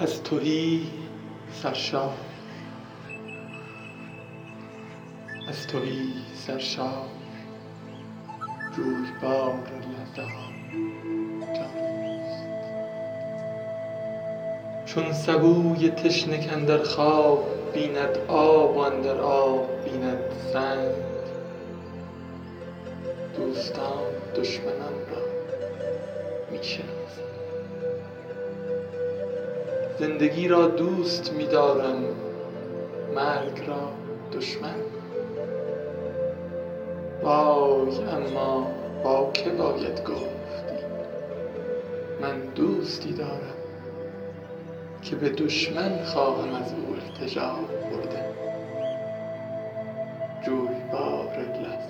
از تهی سرشار. از تهی سرشار. جویبار جانست. چون سبوی تشنه کاندر خواب بیند آب و اندر آب بیند سنگ. دوستان دشمنان را می شناسند زندگی را دوست می دارم مرگ را دشمن. وای اما با که باید گفت این من دوستی دارم که به دشمن خواهم از او التجا بردن جویبار لحظه.